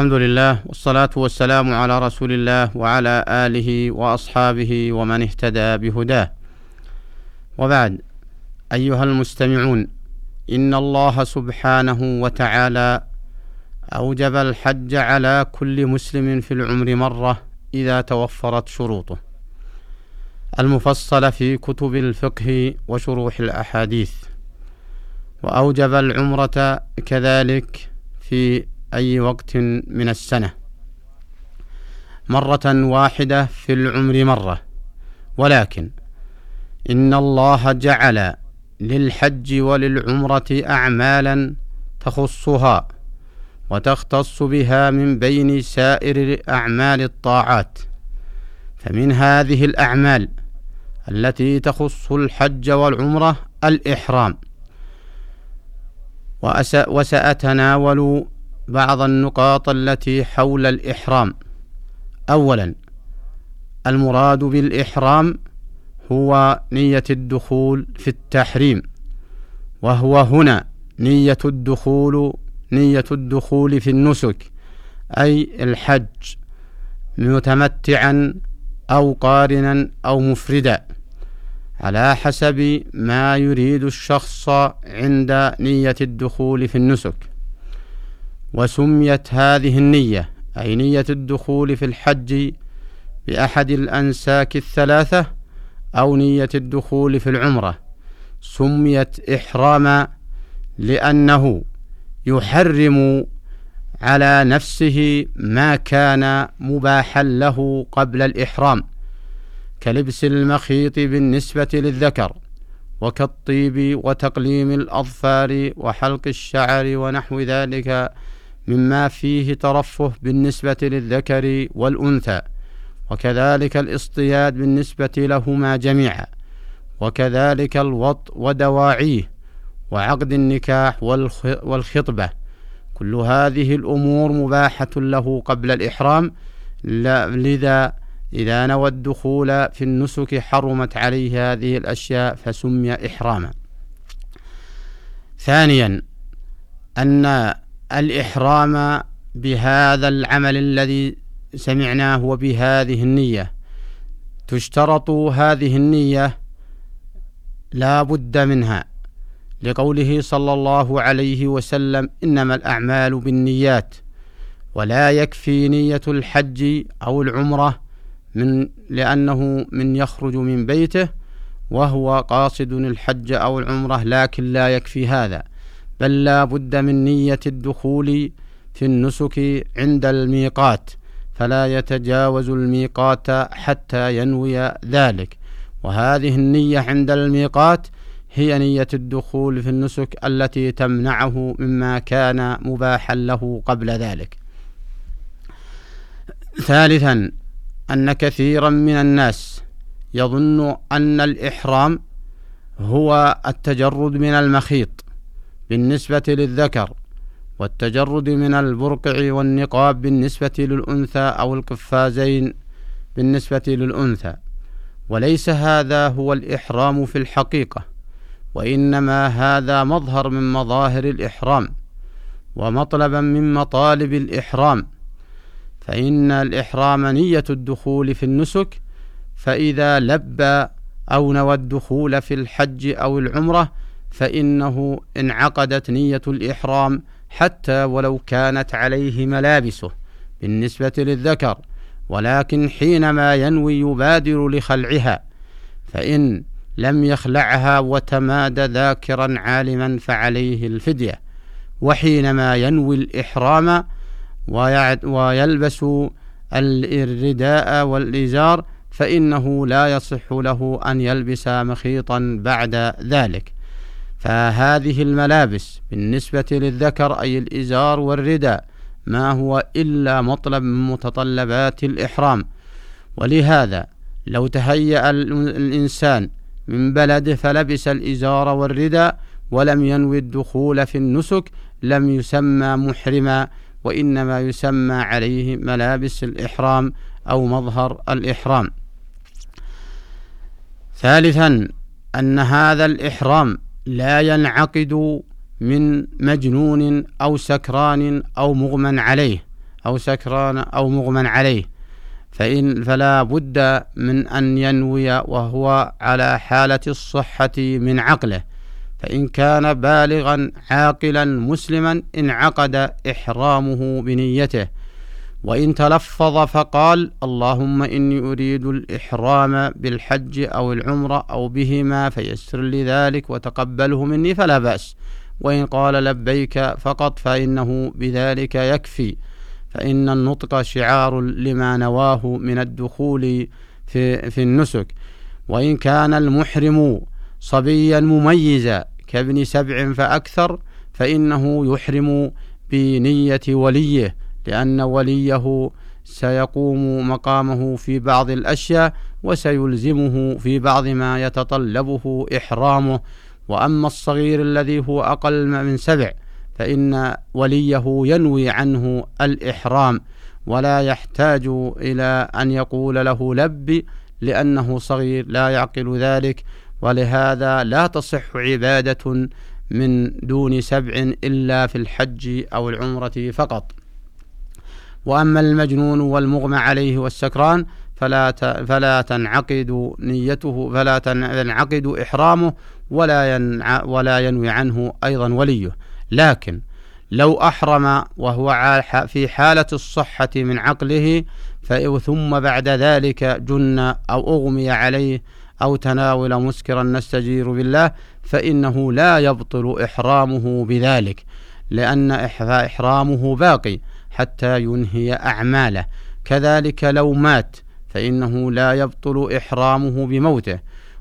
الحمد لله والصلاة والسلام على رسول الله وعلى آله وأصحابه ومن اهتدى بهداه. وبعد أيها المستمعون إن الله سبحانه وتعالى أوجب الحج على كل مسلم في العمر مرة إذا توفرت شروطه. المفصلة في كتب الفقه وشروح الأحاديث. وأوجب العمرة كذلك في أي وقت من السنة. مرة واحدة في العمر مرة. ولكن إن الله جعل للحج وللعمرة أعمالا تخصها وتختص بها من بين سائر أعمال الطاعات. فمن هذه الأعمال التي تخص الحج والعمرة الإحرام. وسأتناول بعض النقاط التي حول الإحرام. أولا المراد بالإحرام هو نية الدخول في التحريم وهو هنا نية الدخول نية الدخول في النسك أي الحج متمتعا أو قارنا أو مفردا على حسب ما يريد الشخص عند نية الدخول في النسك. وسميت هذه النية أي نية الدخول في الحج بأحد الأنساك الثلاثة أو نية الدخول في العمرة. سميت إحراما لأنه يحرم على نفسه ما كان مباحا له قبل الإحرام كلبس المخيط بالنسبة للذكر وكالطيب وتقليم الأظفار وحلق الشعر ونحو ذلك مما فيه ترفه بالنسبة للذكر والأنثى وكذلك الاصطياد بالنسبة لهما جميعا وكذلك الوط ودواعيه وعقد النكاح والخطبة. كل هذه الأمور مباحة له قبل الإحرام لذا إذا نوى الدخول في النسك حرمت عليه هذه الأشياء فسمي إحراما. ثانيا أن الإحرام بهذا العمل الذي سمعناه وبهذه النية. تشترط هذه النية لا بد منها. لقوله صلى الله عليه وسلم إنما الأعمال بالنيات ولا يكفي نية الحج أو العمرة من لأنه من يخرج من بيته وهو قاصد الحج أو العمرة لكن لا يكفي هذا. بل لا بد من نية الدخول في النسك عند الميقات فلا يتجاوز الميقات حتى ينوي ذلك وهذه النية عند الميقات هي نية الدخول في النسك التي تمنعه مما كان مباحا له قبل ذلك. ثالثا أن كثيرا من الناس يظن أن الإحرام هو التجرد من المخيط بالنسبة للذكر والتجرد من البرقع والنقاب بالنسبة للأنثى أو القفازين بالنسبة للأنثى. وليس هذا هو الإحرام في الحقيقة وإنما هذا مظهر من مظاهر الإحرام ومطلبا من مطالب الإحرام. فإن الإحرام نية الدخول في النسك فإذا لبى أو نوى الدخول في الحج أو العمرة فإنه انعقدت نية الإحرام حتى ولو كانت عليه ملابسه بالنسبة للذكر ولكن حينما ينوي يبادر لخلعها فإن لم يخلعها وتمادى ذاكرا عالما فعليه الفدية. وحينما ينوي الإحرام ويلبس الرداء والإزار فإنه لا يصح له أن يلبس مخيطا بعد ذلك. فهذه الملابس بالنسبة للذكر أي الإزار والرداء ما هو إلا مطلب من متطلبات الإحرام. ولهذا لو تهيأ الإنسان من بلده فلبس الإزار والرداء ولم ينوي الدخول في النسك لم يسمى محرما وإنما يسمى عليه ملابس الإحرام أو مظهر الإحرام. ثالثا أن هذا الإحرام لا ينعقد من مجنون أو سكران أو مغمى عليه أو سكران أو مغمى عليه. فإن فلا بد من أن ينوي وهو على حالة الصحة من عقله. فإن كان بالغا عاقلا مسلما انعقد إحرامه بنيته. وإن تلفظ فقال اللهم إني أريد الإحرام بالحج أو العمرة أو بهما فيسر لي ذلك وتقبله مني فلا بأس. وإن قال لبيك فقط فإنه بذلك يكفي. فإن النطق شعار لما نواه من الدخول في, في النسك. وإن كان المحرم صبيا مميزا كابن سبع فأكثر فإنه يحرم بنية وليه. لأن وليه سيقوم مقامه في بعض الأشياء وسيلزمه في بعض ما يتطلبه إحرامه. وأما الصغير الذي هو أقل من سبع فإن وليه ينوي عنه الإحرام ولا يحتاج إلى أن يقول له لب لأنه صغير لا يعقل ذلك. ولهذا لا تصح عبادة من دون سبع إلا في الحج أو العمرة فقط. وأما المجنون والمغمى عليه والسكران فلا فلا تنعقد نيته فلا تنعقد إحرامه ولا ولا ينوي عنه أيضا وليه. لكن لو أحرم وهو في حالة الصحة من عقله ثم بعد ذلك جن أو أغمي عليه أو تناول مسكرا نستجير بالله فإنه لا يبطل إحرامه بذلك لأن إحرامه باقي. حتى ينهي أعماله. كذلك لو مات فإنه لا يبطل إحرامه بموته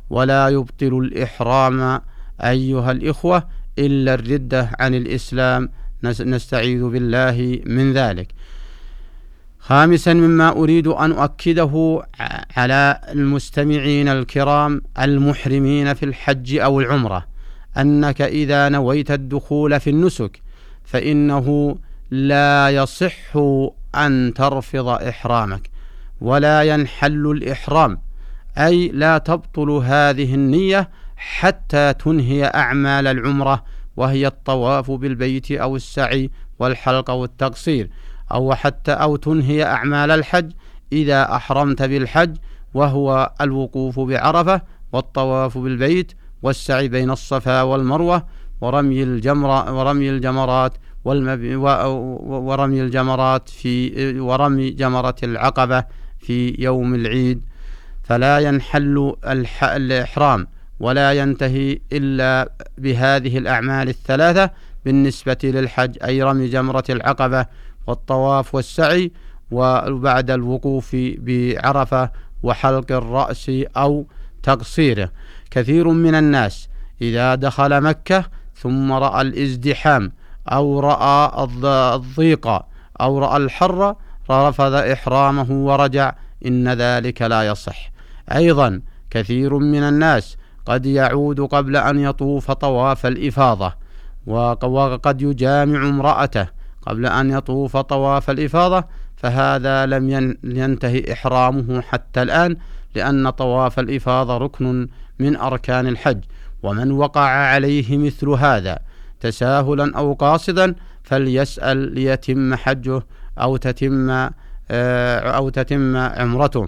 ولا يبطل الإحرام أيها الإخوة إلا الردة عن الإسلام. نستعيذ بالله من ذلك. خامسا مما أريد أن أؤكده على المستمعين الكرام المحرمين في الحج أو العمرة أنك إذا نويت الدخول في النسك فإنه لا يصح أن ترفض إحرامك ولا ينحل الإحرام. أي لا تبطل هذه النية حتى تنهي أعمال العمرة وهي الطواف بالبيت أو السعي والحلق والتقصير أو حتى أو تنهي أعمال الحج إذا أحرمت بالحج وهو الوقوف بعرفة والطواف بالبيت والسعي بين الصفا والمروة ورمي الجمرة ورمي الجمرات ورمي الجمرات في ورمي جمرة العقبة في يوم العيد. فلا ينحل الإحرام ولا ينتهي إلا بهذه الأعمال الثلاثة بالنسبة للحج أي رمي جمرة العقبة والطواف والسعي وبعد الوقوف بعرفة وحلق الرأس أو تقصيره. كثير من الناس إذا دخل مكة ثم رأى الازدحام أو رأى الضيق أو رأى الحر رفض إحرامه ورجع. إن ذلك لا يصح. أيضا كثير من الناس قد يعود قبل أن يطوف طواف الإفاضة وقد يجامع امرأته قبل أن يطوف طواف الإفاضة فهذا لم ينتهي إحرامه حتى الآن لأن طواف الإفاضة ركن من أركان الحج. ومن وقع عليه مثل هذا تساهلا أو قاصدا فليسأل ليتم حجه أو تتم آه، أو تتم عمرته.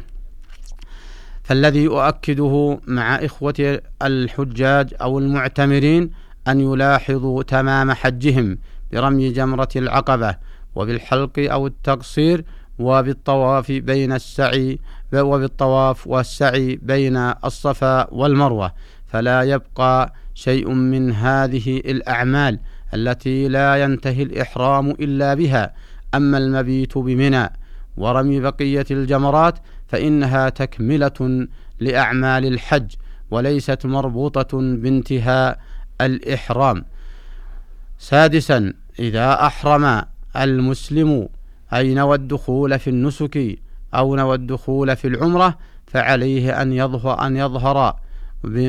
فالذي أؤكده مع إخوة الحجاج أو المعتمرين أن يلاحظوا تمام حجهم برمي جمرة العقبة وبالحلق أو التقصير وبالطواف بين السعي وبالطواف والسعي بين الصفا والمروة. فلا يبقى شيء من هذه الأعمال التي لا ينتهي الإحرام إلا بها. أما المبيت بمنى ورمي بقية الجمرات فإنها تكملة لأعمال الحج وليست مربوطة بانتهاء الإحرام. سادسا إذا أحرم المسلم أي نوى الدخول في النسك أو نوى الدخول في العمرة فعليه أن يظهر أن يظهر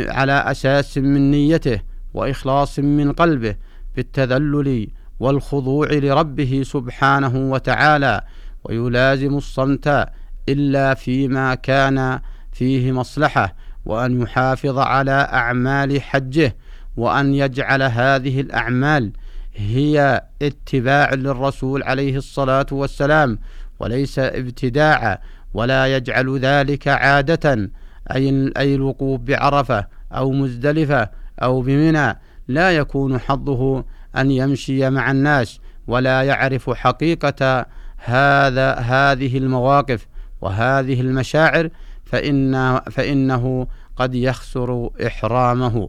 على أساس من نيته وإخلاص من قلبه بالتذلل والخضوع لربه سبحانه وتعالى ويلازم الصمت إلا فيما كان فيه مصلحة وأن يحافظ على أعمال حجه وأن يجعل هذه الأعمال هي اتباع للرسول عليه الصلاة والسلام وليس ابتداعا ولا يجعل ذلك عادة أي أي الوقوف بعرفة أو مزدلفة أو بمنى لا يكون حظه أن يمشي مع الناس ولا يعرف حقيقة هذا هذه المواقف وهذه المشاعر فإن فإنه قد يخسر إحرامه.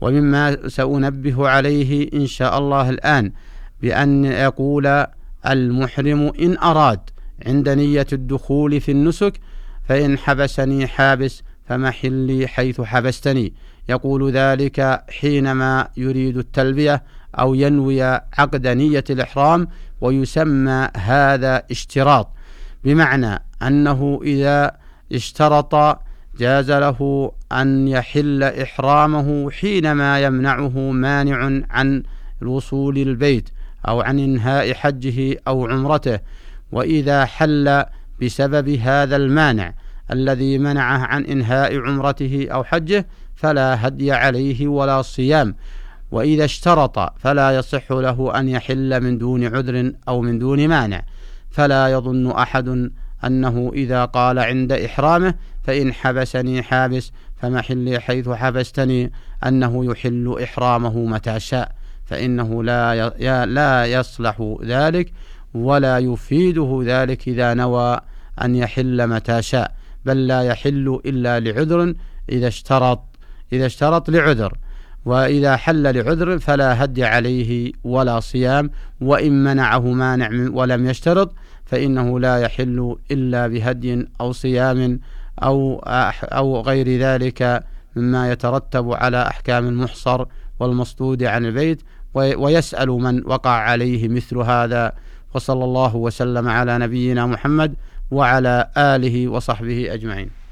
ومما سأنبه عليه إن شاء الله الآن بأن يقول المحرم إن أراد عند نية الدخول في النسك فإن حبسني حابس فمحلي حيث حبستني. يقول ذلك حينما يريد التلبية أو ينوي عقد نية الإحرام ويسمى هذا اشتراط بمعنى أنه إذا اشترط جاز له أن يحل إحرامه حينما يمنعه مانع عن الوصول البيت أو عن إنهاء حجه أو عمرته. وإذا حل بسبب هذا المانع الذي منعه عن إنهاء عمرته أو حجه فلا هدي عليه ولا صيام. وإذا اشترط فلا يصح له أن يحل من دون عذر أو من دون مانع. فلا يظن أحد أنه إذا قال عند إحرامه فإن حبسني حابس فمحلي حيث حبستني أنه يحل إحرامه متى شاء. فإنه لا لا يصلح ذلك. ولا يفيده ذلك إذا نوى أن يحل متى شاء بل لا يحل إلا لعذر إذا اشترط إذا اشترط لعذر. وإذا حل لعذر فلا هدي عليه ولا صيام وإن منعه مانع ولم يشترط فإنه لا يحل إلا بهدي أو صيام أو أو غير ذلك مما يترتب على أحكام المحصر والمصدود عن البيت ويسأل من وقع عليه مثل هذا وصلى الله وسلم على نبينا محمد وعلى آله وصحبه أجمعين.